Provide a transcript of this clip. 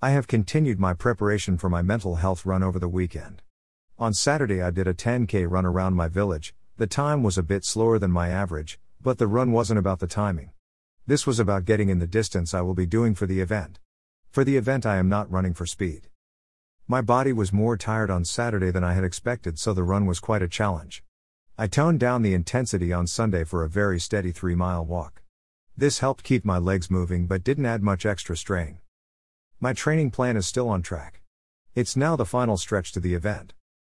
I have continued my preparation for my mental health run over the weekend. On Saturday, I did a 10k run around my village. The time was a bit slower than my average, but the run wasn't about the timing. This was about getting in the distance I will be doing for the event. For the event, I am not running for speed. My body was more tired on Saturday than I had expected, so the run was quite a challenge. I toned down the intensity on Sunday for a very steady 3 mile walk. This helped keep my legs moving but didn't add much extra strain. My training plan is still on track. It's now the final stretch to the event.